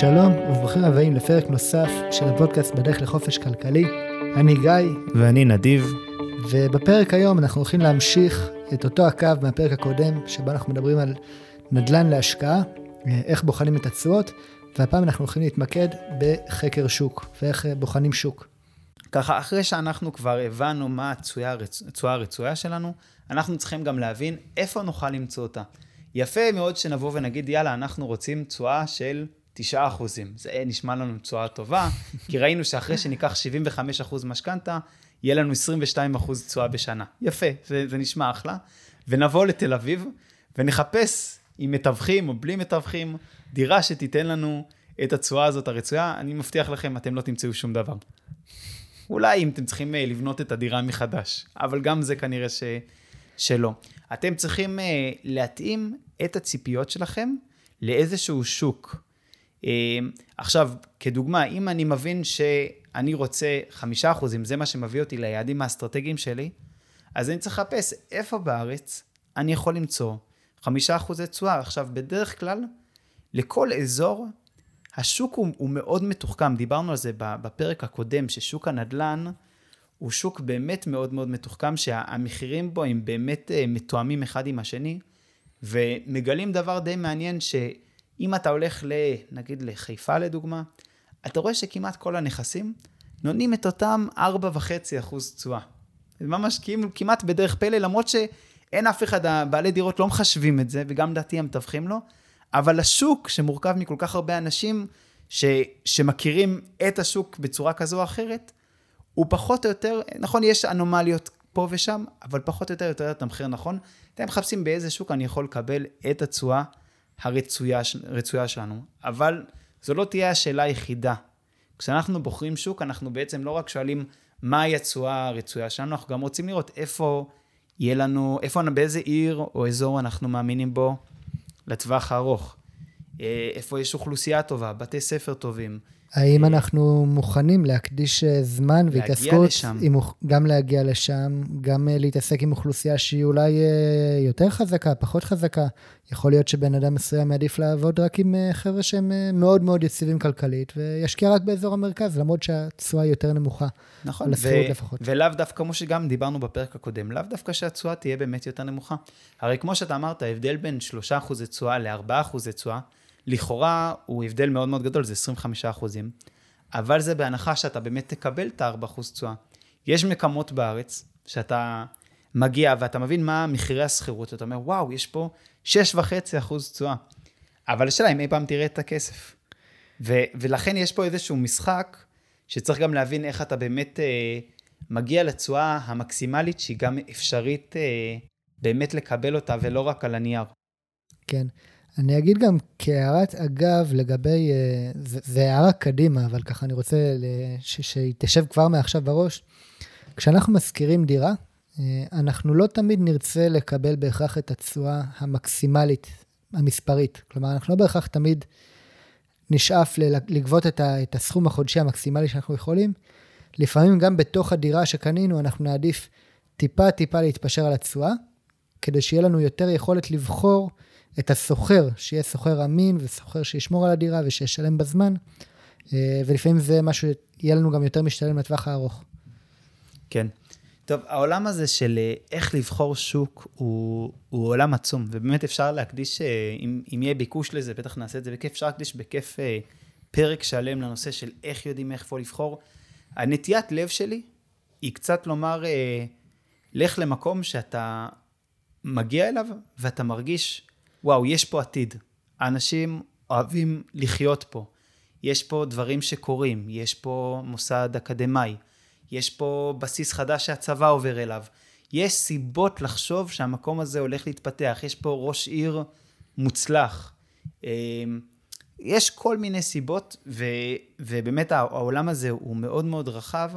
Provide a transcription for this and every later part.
שלום וברוכים הבאים לפרק נוסף של הפודקאסט בדרך לחופש כלכלי. אני גיא. ואני נדיב. ובפרק היום אנחנו הולכים להמשיך את אותו הקו מהפרק הקודם, שבו אנחנו מדברים על נדל"ן להשקעה, איך בוחנים את התשואות, והפעם אנחנו הולכים להתמקד בחקר שוק, ואיך בוחנים שוק. ככה, אחרי שאנחנו כבר הבנו מה התשואה הרצויה שלנו, אנחנו צריכים גם להבין איפה נוכל למצוא אותה. יפה מאוד שנבוא ונגיד, יאללה, אנחנו רוצים תשואה של 9 אחוזים. זה נשמע לנו תשואה טובה, כי ראינו שאחרי שניקח 75 אחוז משכנתה, יהיה לנו 22 אחוז תשואה בשנה. יפה, זה, זה נשמע אחלה. ונבוא לתל אביב ונחפש עם מתווכים או בלי מתווכים, דירה שתיתן לנו את התשואה הזאת הרצויה, אני מבטיח לכם, אתם לא תמצאו שום דבר. אולי אם אתם צריכים אה, לבנות את הדירה מחדש, אבל גם זה כנראה ש... שלא. אתם צריכים uh, להתאים את הציפיות שלכם לאיזשהו שוק. Uh, עכשיו, כדוגמה, אם אני מבין שאני רוצה חמישה אחוזים, זה מה שמביא אותי ליעדים האסטרטגיים שלי, אז אני צריך לחפש איפה בארץ אני יכול למצוא חמישה אחוזי תשואה. עכשיו, בדרך כלל, לכל אזור, השוק הוא, הוא מאוד מתוחכם. דיברנו על זה בפרק הקודם, ששוק הנדל"ן, הוא שוק באמת מאוד מאוד מתוחכם, שהמחירים בו הם באמת אה, מתואמים אחד עם השני, ומגלים דבר די מעניין, שאם אתה הולך, ל, נגיד לחיפה לדוגמה, אתה רואה שכמעט כל הנכסים נותנים את אותם 4.5% תשואה. ממש כמעט בדרך פלא, למרות שאין אף אחד, בעלי דירות לא מחשבים את זה, וגם לדעתי הם מתווכים לו, אבל השוק שמורכב מכל כך הרבה אנשים ש, שמכירים את השוק בצורה כזו או אחרת, הוא פחות או יותר, נכון, יש אנומליות פה ושם, אבל פחות או יותר יותר את המחיר נכון. אתם מחפשים באיזה שוק אני יכול לקבל את התשואה הרצויה שלנו, אבל זו לא תהיה השאלה היחידה. כשאנחנו בוחרים שוק, אנחנו בעצם לא רק שואלים מהי התשואה הרצויה שלנו, אנחנו גם רוצים לראות איפה יהיה לנו, איפה, באיזה עיר או אזור אנחנו מאמינים בו לטווח הארוך. אה, איפה יש אוכלוסייה טובה, בתי ספר טובים, האם אנחנו מוכנים להקדיש אה, זמן והתעסקות, עם, גם להגיע לשם, גם אה, להתעסק עם אוכלוסייה שהיא אולי אה, יותר חזקה, פחות חזקה. יכול להיות שבן אדם מסוים יעדיף לעבוד רק עם חבר'ה שהם מאוד מאוד יציבים כלכלית, וישקיע רק באזור המרכז, למרות שהתשואה היא יותר נמוכה. נכון, ו- לפחות. ולאו דווקא, כמו שגם דיברנו בפרק הקודם, לאו דווקא שהתשואה תהיה באמת יותר נמוכה. הרי כמו שאתה אמרת, ההבדל בין 3% תשואה ל-4% תשואה, לכאורה הוא הבדל מאוד מאוד גדול, זה 25 אחוזים, אבל זה בהנחה שאתה באמת תקבל את ה-4 אחוז תשואה. יש מקומות בארץ שאתה מגיע ואתה מבין מה מחירי השכירות, אתה אומר, וואו, יש פה 6.5 אחוז תשואה. אבל השאלה אם אי פעם תראה את הכסף. ו- ולכן יש פה איזשהו משחק שצריך גם להבין איך אתה באמת אה, מגיע לתשואה המקסימלית שהיא גם אפשרית אה, באמת לקבל אותה ולא רק על הנייר. כן. אני אגיד גם כהערת אגב לגבי, אה, זה, הערה קדימה, אבל ככה אני רוצה שהיא תשב כבר מעכשיו בראש. כשאנחנו משכירים דירה, אה, אנחנו לא תמיד נרצה לקבל בהכרח את התשואה המקסימלית, המספרית. כלומר, אנחנו לא בהכרח תמיד נשאף לגבות את הסכום החודשי המקסימלי שאנחנו יכולים. לפעמים גם בתוך הדירה שקנינו, אנחנו נעדיף טיפה-טיפה להתפשר על התשואה, כדי שיהיה לנו יותר יכולת לבחור את הסוחר, שיהיה סוחר אמין וסוחר שישמור על הדירה ושישלם בזמן, אה, ולפעמים זה משהו שיהיה לנו גם יותר משתלם לטווח הארוך. כן. טוב, העולם הזה של אה, איך לבחור שוק הוא, הוא עולם עצום, ובאמת אפשר להקדיש, אה, אם, אם יהיה ביקוש לזה, בטח נעשה את זה בכיף, אפשר להקדיש בכיף פרק שלם לנושא של איך יודעים איפה לבחור. הנטיית לב שלי היא קצת לומר, לך למקום שאתה מגיע אליו ואתה מרגיש וואו, יש פה עתיד. האנשים אוהבים לחיות פה. יש פה דברים שקורים, יש פה מוסד אקדמאי, יש פה בסיס חדש שהצבא עובר אליו. יש סיבות לחשוב שהמקום הזה הולך להתפתח, יש פה ראש עיר מוצלח. אמ, יש כל מיני סיבות, ו, ובאמת העולם הזה הוא מאוד מאוד רחב,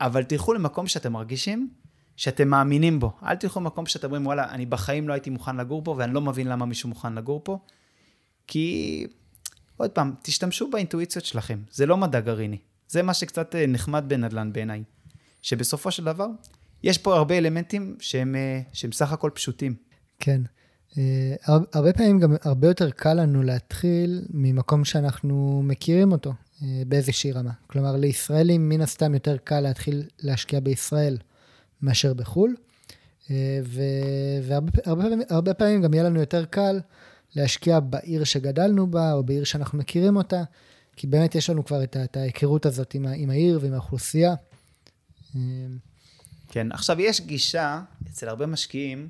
אבל תלכו למקום שאתם מרגישים שאתם מאמינים בו. אל תלכו למקום שאתם אומרים, וואלה, אני בחיים לא הייתי מוכן לגור פה, ואני לא מבין למה מישהו מוכן לגור פה. כי, עוד פעם, תשתמשו באינטואיציות שלכם. זה לא מדע גרעיני. זה מה שקצת אה, נחמד בנדל"ן בעיניי. שבסופו של דבר, יש פה הרבה אלמנטים שהם, אה, שהם סך הכל פשוטים. כן. אה, הרבה פעמים גם הרבה יותר קל לנו להתחיל ממקום שאנחנו מכירים אותו באיזושהי רמה. כלומר, לישראלים מן הסתם יותר קל להתחיל להשקיע בישראל מאשר בחו"ל, אה, והרבה פעמים גם יהיה לנו יותר קל להשקיע בעיר שגדלנו בה, או בעיר שאנחנו מכירים אותה, כי באמת יש לנו כבר את ההיכרות הזאת עם, העיר ועם האוכלוסייה. כן, עכשיו יש גישה אצל הרבה משקיעים,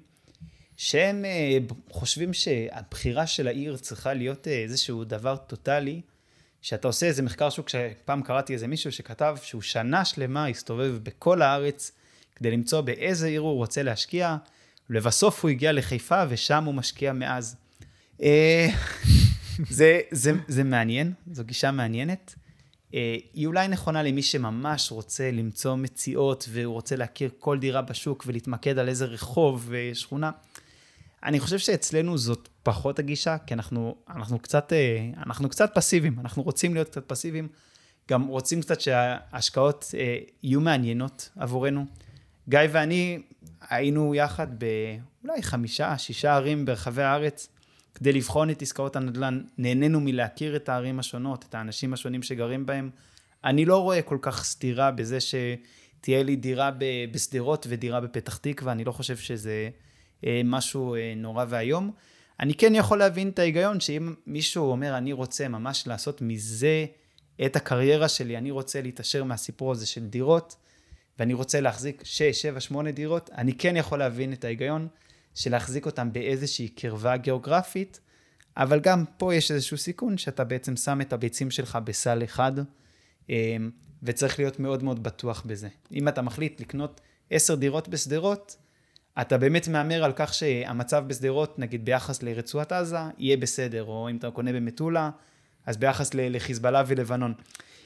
שהם אה, חושבים שהבחירה של העיר צריכה להיות אה, איזשהו דבר טוטאלי, שאתה עושה איזה מחקר שוק, שפעם קראתי איזה מישהו שכתב שהוא שנה שלמה הסתובב בכל הארץ כדי למצוא באיזה עיר הוא רוצה להשקיע, ולבסוף הוא הגיע לחיפה ושם הוא משקיע מאז. אה, זה, זה, זה מעניין, זו גישה מעניינת. היא אולי נכונה למי שממש רוצה למצוא מציאות והוא רוצה להכיר כל דירה בשוק ולהתמקד על איזה רחוב ושכונה. אני חושב שאצלנו זאת פחות הגישה, כי אנחנו, אנחנו, קצת, אה, אנחנו קצת פסיביים, אנחנו רוצים להיות קצת פסיביים, גם רוצים קצת שההשקעות אה, יהיו מעניינות עבורנו. גיא ואני היינו יחד באולי חמישה, שישה ערים ברחבי הארץ, כדי לבחון את עסקאות הנדל"ן. נהנינו מלהכיר את הערים השונות, את האנשים השונים שגרים בהם. אני לא רואה כל כך סתירה בזה שתהיה לי דירה בשדרות ודירה בפתח תקווה, אני לא חושב שזה... אה, משהו אה, נורא ואיום. אני כן יכול להבין את ההיגיון שאם מישהו אומר, אני רוצה ממש לעשות מזה את הקריירה שלי, אני רוצה להתעשר מהסיפור הזה של דירות, ואני רוצה להחזיק 6, 7, 8 דירות, אני כן יכול להבין את ההיגיון של להחזיק אותם באיזושהי קרבה גיאוגרפית, אבל גם פה יש איזשהו סיכון שאתה בעצם שם את הביצים שלך בסל אחד, אה, וצריך להיות מאוד מאוד בטוח בזה. אם אתה מחליט לקנות 10 דירות בשדרות, אתה באמת מהמר על כך שהמצב בשדרות, נגיד ביחס לרצועת עזה, יהיה בסדר, או אם אתה קונה במטולה, אז ביחס לחיזבאללה ולבנון.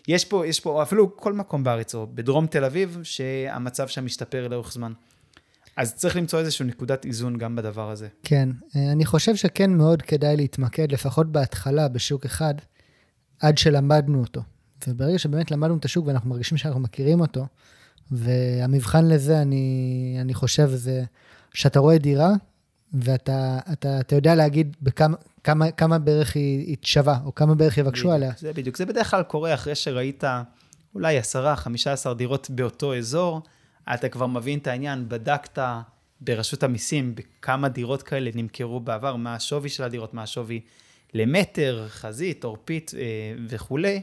יש פה, יש פה, אפילו כל מקום בארץ, או בדרום תל אביב, שהמצב שם משתפר לאורך זמן. אז צריך למצוא איזושהי נקודת איזון גם בדבר הזה. כן, אני חושב שכן מאוד כדאי להתמקד, לפחות בהתחלה, בשוק אחד, עד שלמדנו אותו. וברגע שבאמת למדנו את השוק ואנחנו מרגישים שאנחנו מכירים אותו, והמבחן לזה, אני, אני חושב, זה שאתה רואה דירה, ואתה אתה, אתה יודע להגיד בכמה כמה, כמה בערך היא, היא שווה, או כמה בערך יבקשו בדיוק, עליה. זה בדיוק. זה בדרך כלל קורה אחרי שראית אולי 10, 15 דירות באותו אזור, אתה כבר מבין את העניין, בדקת ברשות המיסים בכמה דירות כאלה נמכרו בעבר, מה השווי של הדירות, מה השווי למטר, חזית, עורפית אה, וכולי.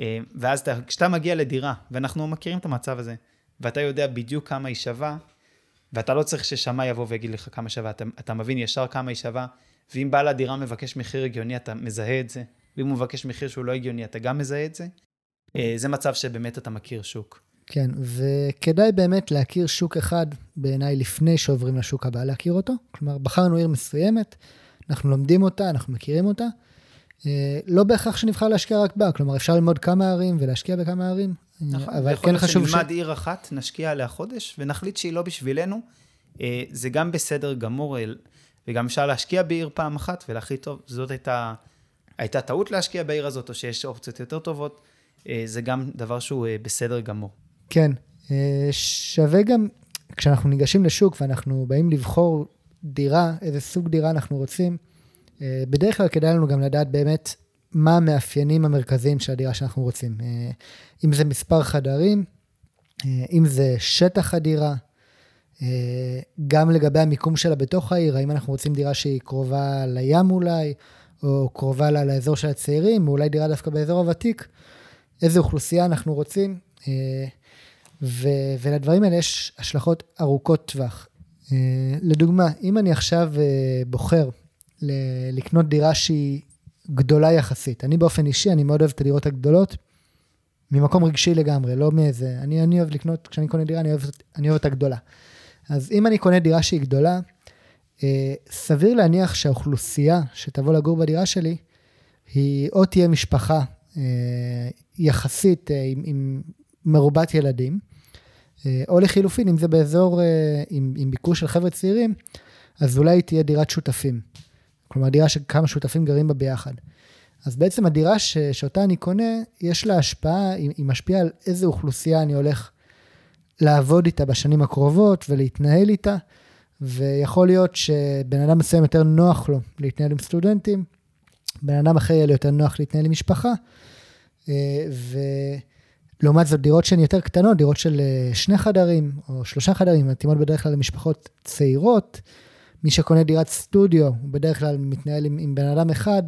אה, ואז אתה, כשאתה מגיע לדירה, ואנחנו מכירים את המצב הזה, ואתה יודע בדיוק כמה היא שווה, ואתה לא צריך ששמאי יבוא ויגיד לך כמה שווה, אתה, אתה מבין ישר כמה היא שווה, ואם בעל הדירה מבקש מחיר הגיוני, אתה מזהה את זה, ואם הוא מבקש מחיר שהוא לא הגיוני, אתה גם מזהה את זה. אה, זה מצב שבאמת אתה מכיר שוק. כן, וכדאי באמת להכיר שוק אחד בעיניי לפני שעוברים לשוק הבא, להכיר אותו. כלומר, בחרנו עיר מסוימת, אנחנו לומדים אותה, אנחנו מכירים אותה, אה, לא בהכרח שנבחר להשקיע רק בה, כלומר אפשר ללמוד כמה ערים ולהשקיע בכמה ערים, נכון, אבל כן חשוב ש... שנלמד עיר אחת, נשקיע עליה חודש, ונחליט שהיא לא בשבילנו. אה, זה גם בסדר גמור, וגם אפשר להשקיע בעיר פעם אחת ולהחליט, טוב, זאת הייתה, הייתה טעות להשקיע בעיר הזאת, או שיש אופציות יותר טובות, זה גם דבר שהוא בסדר גמור. כן, שווה גם, כשאנחנו ניגשים לשוק ואנחנו באים לבחור דירה, איזה סוג דירה אנחנו רוצים, אה, בדרך כלל כדאי לנו גם לדעת באמת מה המאפיינים המרכזיים של הדירה שאנחנו רוצים. אה, אם זה מספר חדרים, אה, אם זה שטח הדירה, גם לגבי המיקום שלה בתוך העיר, האם אנחנו רוצים דירה שהיא קרובה לים אולי, או קרובה לה לאזור של הצעירים, או אולי דירה דווקא באזור הוותיק, איזה אוכלוסייה אנחנו רוצים. ו- ולדברים האלה יש השלכות ארוכות טווח. לדוגמה, אם אני עכשיו בוחר לקנות דירה שהיא גדולה יחסית. אני באופן אישי, אני מאוד אוהב את הדירות הגדולות, ממקום רגשי לגמרי, לא מאיזה... אני, אני אוהב לקנות, כשאני קונה דירה, אני אוהב, אני אוהב את הגדולה. אז אם אני קונה דירה שהיא גדולה, אה, סביר להניח שהאוכלוסייה שתבוא לגור בדירה שלי, היא או תהיה משפחה אה, יחסית אה, עם, עם מרובת ילדים, אה, או לחילופין, אם זה באזור אה, עם, עם ביקוש של חבר'ה צעירים, אז אולי תהיה דירת שותפים. כלומר, דירה שכמה שותפים גרים בה ביחד. אז בעצם הדירה ש, שאותה אני קונה, יש לה השפעה, היא, היא משפיעה על איזה אוכלוסייה אני הולך לעבוד איתה בשנים הקרובות ולהתנהל איתה, ויכול להיות שבן אדם מסוים יותר נוח לו להתנהל עם סטודנטים, בן אדם אחר יהיה לו יותר נוח להתנהל עם משפחה, אה, ולעומת זאת דירות שהן יותר קטנות, דירות של אה, שני חדרים או שלושה חדרים, מתאימות בדרך כלל למשפחות צעירות. מי שקונה דירת סטודיו, הוא בדרך כלל מתנהל עם, עם בן אדם אחד,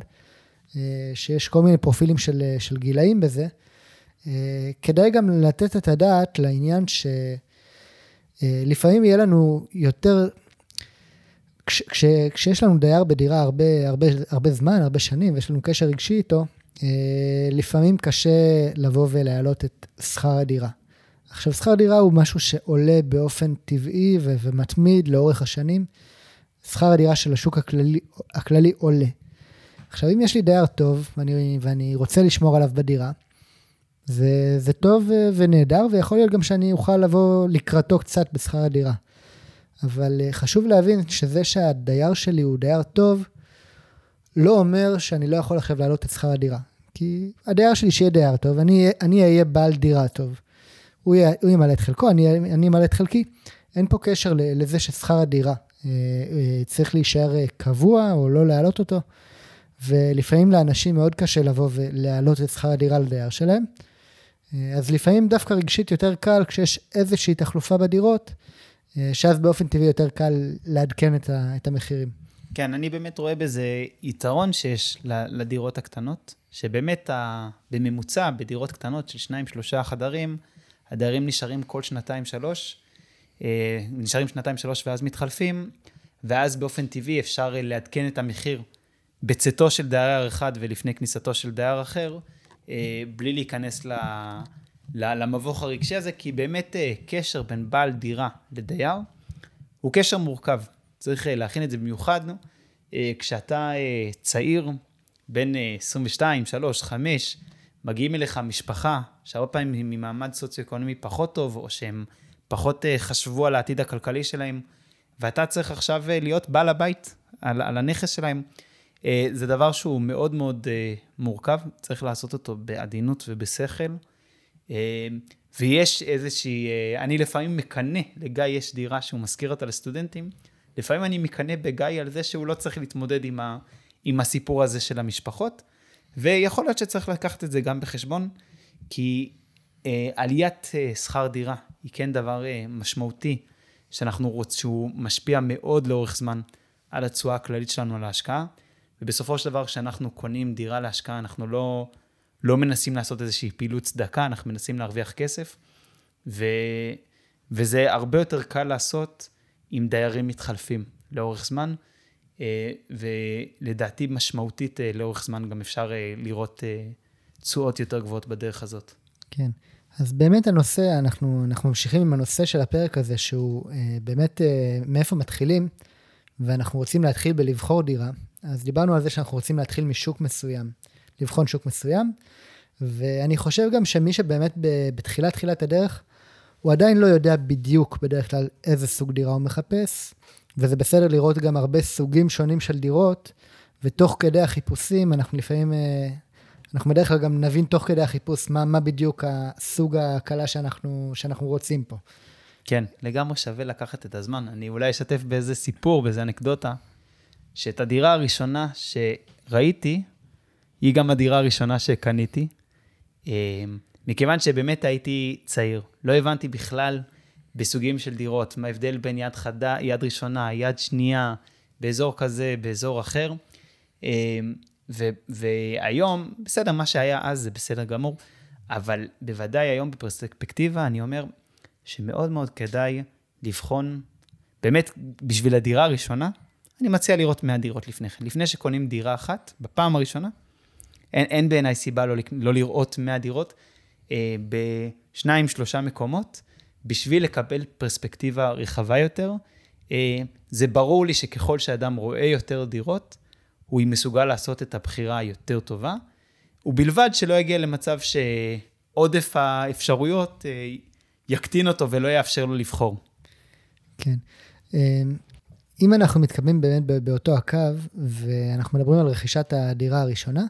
אה, שיש כל מיני פרופילים של, של גילאים בזה. כדאי גם לתת את הדעת לעניין שלפעמים יהיה לנו יותר, כש, כש, כשיש לנו דייר בדירה הרבה, הרבה, הרבה זמן, הרבה שנים, ויש לנו קשר רגשי איתו, אה, לפעמים קשה לבוא ולהעלות את שכר הדירה. עכשיו, שכר דירה הוא משהו שעולה באופן טבעי ומתמיד לאורך השנים. שכר הדירה של השוק הכללי, הכללי עולה. עכשיו, אם יש לי דייר טוב ואני, ואני רוצה לשמור עליו בדירה, זה, זה טוב ונהדר, ויכול להיות גם שאני אוכל לבוא לקראתו קצת בשכר הדירה. אבל אה, חשוב להבין שזה שהדייר שלי הוא דייר טוב, לא אומר שאני לא יכול עכשיו להעלות את שכר הדירה. כי הדייר שלי שיהיה דייר טוב, אני, אני אהיה בעל דירה טוב. הוא, יהיה, הוא ימלא את חלקו, אני, אני אמלא את חלקי. אין פה קשר לזה ששכר הדירה אה, אה, צריך להישאר אה, קבוע או לא להעלות אותו. ולפעמים לאנשים מאוד קשה לבוא ולהעלות את שכר הדירה לדייר שלהם. אה, אז לפעמים דווקא רגשית יותר קל כשיש איזושהי תחלופה בדירות, אה, שאז באופן טבעי יותר קל לעדכן את, המחירים. כן, אני באמת רואה בזה יתרון שיש לדירות הקטנות, שבאמת. בממוצע, בדירות קטנות של שניים, שלושה חדרים, הדיירים נשארים כל שנתיים-שלוש, אה, נשארים שנתיים-שלוש ואז מתחלפים, ואז באופן טבעי אפשר לעדכן את המחיר בצאתו של דייר אחד ולפני כניסתו של דייר אחר, אה, בלי להיכנס ל... למבוך הרגשי הזה, כי באמת אה, קשר בין בעל דירה לדייר הוא קשר מורכב. צריך אה, להכין את זה במיוחד, אה, כשאתה צעיר, בין 22, 3, 5, מגיעים אליך משפחה, שהרבה פעמים היא ממעמד סוציו-אקונומי פחות טוב, או שהם פחות חשבו על העתיד הכלכלי שלהם, ואתה צריך עכשיו להיות בעל הבית על, על הנכס שלהם. זה דבר שהוא מאוד מאוד מורכב, צריך לעשות אותו בעדינות ובשכל. ויש איזושהי, אה, אני לפעמים מקנא, לגיא יש דירה שהוא משכיר אותה לסטודנטים, לפעמים אני מקנא בגיא על זה שהוא לא צריך להתמודד עם, ה, עם הסיפור הזה של המשפחות, ויכול להיות שצריך לקחת את זה גם בחשבון, כי אה, עליית אה, שכר דירה היא כן דבר אה, משמעותי, שאנחנו רוצים, שהוא משפיע מאוד לאורך זמן על התשואה הכללית שלנו על ההשקעה, ובסופו של דבר כשאנחנו קונים דירה להשקעה, אנחנו לא... לא מנסים לעשות איזושהי פעילות צדקה, אנחנו מנסים להרוויח כסף, ו... וזה הרבה יותר קל לעשות עם דיירים מתחלפים לאורך זמן, אה, ולדעתי משמעותית אה, לאורך זמן גם אפשר לראות תשואות יותר גבוהות בדרך הזאת. כן. אז באמת הנושא, אנחנו, אנחנו ממשיכים עם הנושא של הפרק הזה, שהוא באמת מאיפה מתחילים, ואנחנו רוצים להתחיל בלבחור דירה. אז דיברנו על זה שאנחנו רוצים להתחיל משוק מסוים. לבחון שוק מסוים. ואני חושב גם שמי שבאמת בתחילת תחילת הדרך, הוא עדיין לא יודע בדיוק בדרך כלל איזה סוג דירה הוא מחפש, וזה בסדר לראות גם הרבה סוגים שונים של דירות, ותוך כדי החיפושים אנחנו לפעמים, אה, אנחנו בדרך כלל גם נבין תוך כדי החיפוש מה, מה בדיוק הסוג הקלה שאנחנו, שאנחנו רוצים פה. כן, לגמרי שווה לקחת את הזמן. אני אולי אשתף באיזה סיפור, באיזה אנקדוטה, שאת הדירה הראשונה שראיתי, היא גם הדירה הראשונה שקניתי. אמ, מכיוון שבאמת הייתי צעיר, לא הבנתי בכלל בסוגים של דירות, מה ההבדל בין יד חדה, יד ראשונה, יד שנייה, באזור כזה, באזור אחר. ו, והיום, בסדר, מה שהיה אז זה בסדר גמור, אבל בוודאי היום בפרספקטיבה, אני אומר שמאוד מאוד כדאי לבחון, באמת, בשביל הדירה הראשונה, אני מציע לראות 100 דירות לפני כן. לפני שקונים דירה אחת, בפעם הראשונה, אין, אין בעיניי סיבה לא, לא לראות 100 דירות אה, בשניים, שלושה מקומות, בשביל לקבל פרספקטיבה רחבה יותר. אה, זה ברור לי שככל שאדם רואה יותר דירות, הוא מסוגל לעשות את הבחירה היותר טובה, ובלבד שלא יגיע למצב שעודף האפשרויות אה, יקטין אותו ולא יאפשר לו לבחור. כן. אה, אם אנחנו מתקדמים באמת באותו הקו, ואנחנו מדברים על רכישת הדירה הראשונה,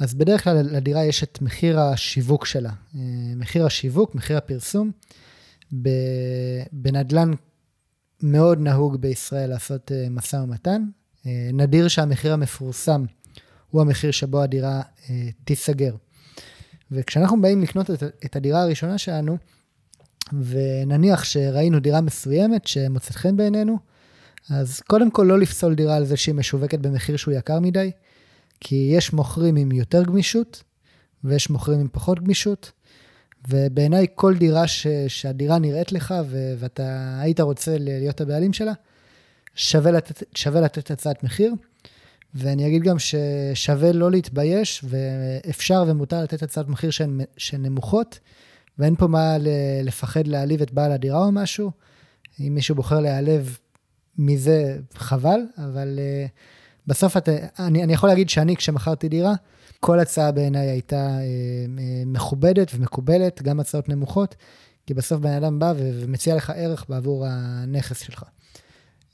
אז בדרך כלל לדירה יש את מחיר השיווק שלה. מחיר השיווק, מחיר הפרסום. בנדל"ן מאוד נהוג בישראל לעשות אה, משא ומתן. אה, נדיר שהמחיר המפורסם הוא המחיר שבו הדירה אה, תיסגר. וכשאנחנו באים לקנות את, את הדירה הראשונה שלנו, ונניח שראינו דירה מסוימת שמוצאת חן בעינינו, אז קודם כל לא לפסול דירה על זה שהיא משווקת במחיר שהוא יקר מדי, כי יש מוכרים עם יותר גמישות, ויש מוכרים עם פחות גמישות, ובעיניי כל דירה ש, שהדירה נראית לך ו, ואתה היית רוצה להיות הבעלים שלה, שווה לתת, שווה לתת הצעת מחיר. ואני אגיד גם ששווה לא להתבייש, ואפשר ומותר לתת הצעת מחיר שהן, שהן נמוכות, ואין פה מה לפחד להעליב את בעל הדירה או משהו. אם מישהו בוחר להיעלב מזה, חבל, אבל uh, בסוף אתה, אני, אני יכול להגיד שאני, כשמכרתי דירה, כל הצעה בעיניי הייתה uh, uh, מכובדת ומקובלת, גם הצעות נמוכות, כי בסוף בן אדם בא ומציע לך ערך בעבור הנכס שלך.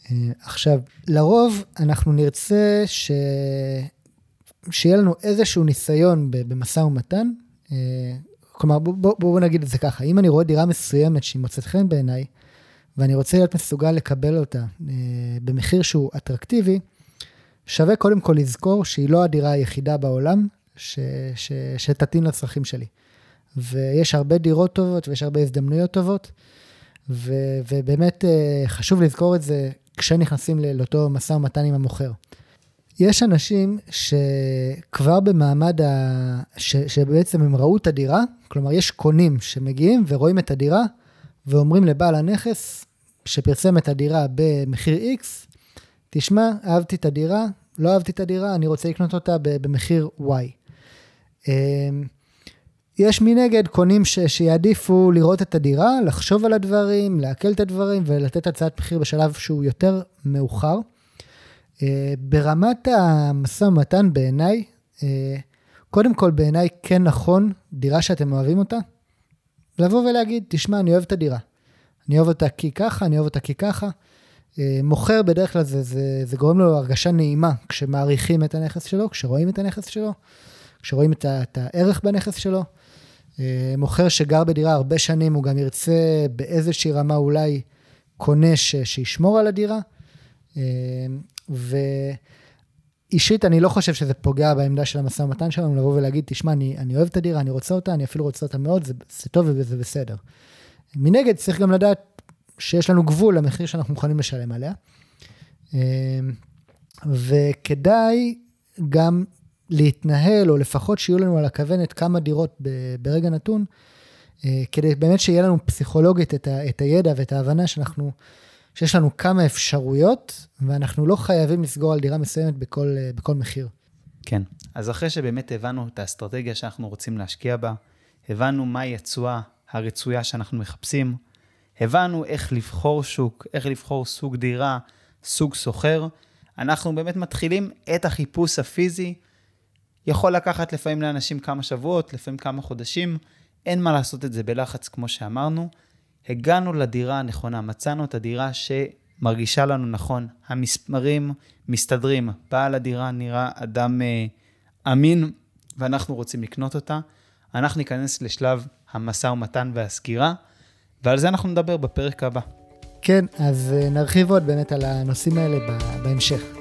Uh, עכשיו, לרוב אנחנו נרצה ש... שיהיה לנו איזשהו ניסיון במשא ומתן. Uh, כלומר, בואו בוא, בוא נגיד את זה ככה, אם אני רואה דירה מסוימת שהיא מוצאת חן בעיניי, ואני רוצה להיות מסוגל לקבל אותה uh, במחיר שהוא אטרקטיבי, שווה קודם כל לזכור שהיא לא הדירה היחידה בעולם ש, ש, שתתאים לצרכים שלי. ויש הרבה דירות טובות ויש הרבה הזדמנויות טובות, ו, ובאמת uh, חשוב לזכור את זה כשנכנסים לאותו משא ומתן עם המוכר. יש אנשים שכבר במעמד, ה... ש... שבעצם הם ראו את הדירה, כלומר יש קונים שמגיעים ורואים את הדירה ואומרים לבעל הנכס שפרסם את הדירה במחיר X, תשמע, אהבתי את הדירה, לא אהבתי את הדירה, אני רוצה לקנות אותה במחיר Y. יש מנגד קונים ש, שיעדיפו לראות את הדירה, לחשוב על הדברים, לעכל את הדברים ולתת הצעת מחיר בשלב שהוא יותר מאוחר. Uh, ברמת המשא ומתן בעיניי, uh, קודם כל בעיניי כן נכון, דירה שאתם אוהבים אותה, לבוא ולהגיד, תשמע, אני אוהב את הדירה. אני אוהב אותה כי ככה, אני אוהב אותה כי ככה. Uh, מוכר בדרך כלל זה, זה, זה גורם לו הרגשה נעימה כשמעריכים את הנכס שלו, כשרואים את הנכס שלו, כשרואים את, את הערך בנכס שלו. אה, מוכר שגר בדירה הרבה שנים, הוא גם ירצה באיזושהי רמה אולי קונה ש, שישמור על הדירה. אה, ואישית, אני לא חושב שזה פוגע בעמדה של המשא ומתן שלנו, לבוא ולהגיד, תשמע, אני, אני אוהב את הדירה, אני רוצה אותה, אני אפילו רוצה אותה מאוד, זה, זה טוב וזה בסדר. מנגד, צריך גם לדעת שיש לנו גבול למחיר שאנחנו מוכנים לשלם עליה. אה, וכדאי גם להתנהל, או לפחות שיהיו לנו על הכוונת כמה דירות ברגע נתון, אה, כדי באמת שיהיה לנו פסיכולוגית את, ה, את הידע ואת ההבנה שאנחנו, שיש לנו כמה אפשרויות, ואנחנו לא חייבים לסגור על דירה מסוימת בכל, אה, בכל מחיר. כן, אז אחרי שבאמת הבנו את האסטרטגיה שאנחנו רוצים להשקיע בה, הבנו מהי התשואה הרצויה שאנחנו מחפשים, הבנו איך לבחור שוק, איך לבחור סוג דירה, סוג סוחר, אנחנו באמת מתחילים את החיפוש הפיזי יכול לקחת לפעמים לאנשים כמה שבועות, לפעמים כמה חודשים, אין מה לעשות את זה בלחץ, כמו שאמרנו. הגענו לדירה הנכונה, מצאנו את הדירה שמרגישה לנו נכון, המספרים מסתדרים, בעל הדירה נראה אדם אה, אמין, ואנחנו רוצים לקנות אותה. אנחנו ניכנס לשלב המשא ומתן והסגירה, ועל זה אנחנו נדבר בפרק הבא. כן, אז אה, נרחיב עוד באמת על הנושאים האלה בהמשך.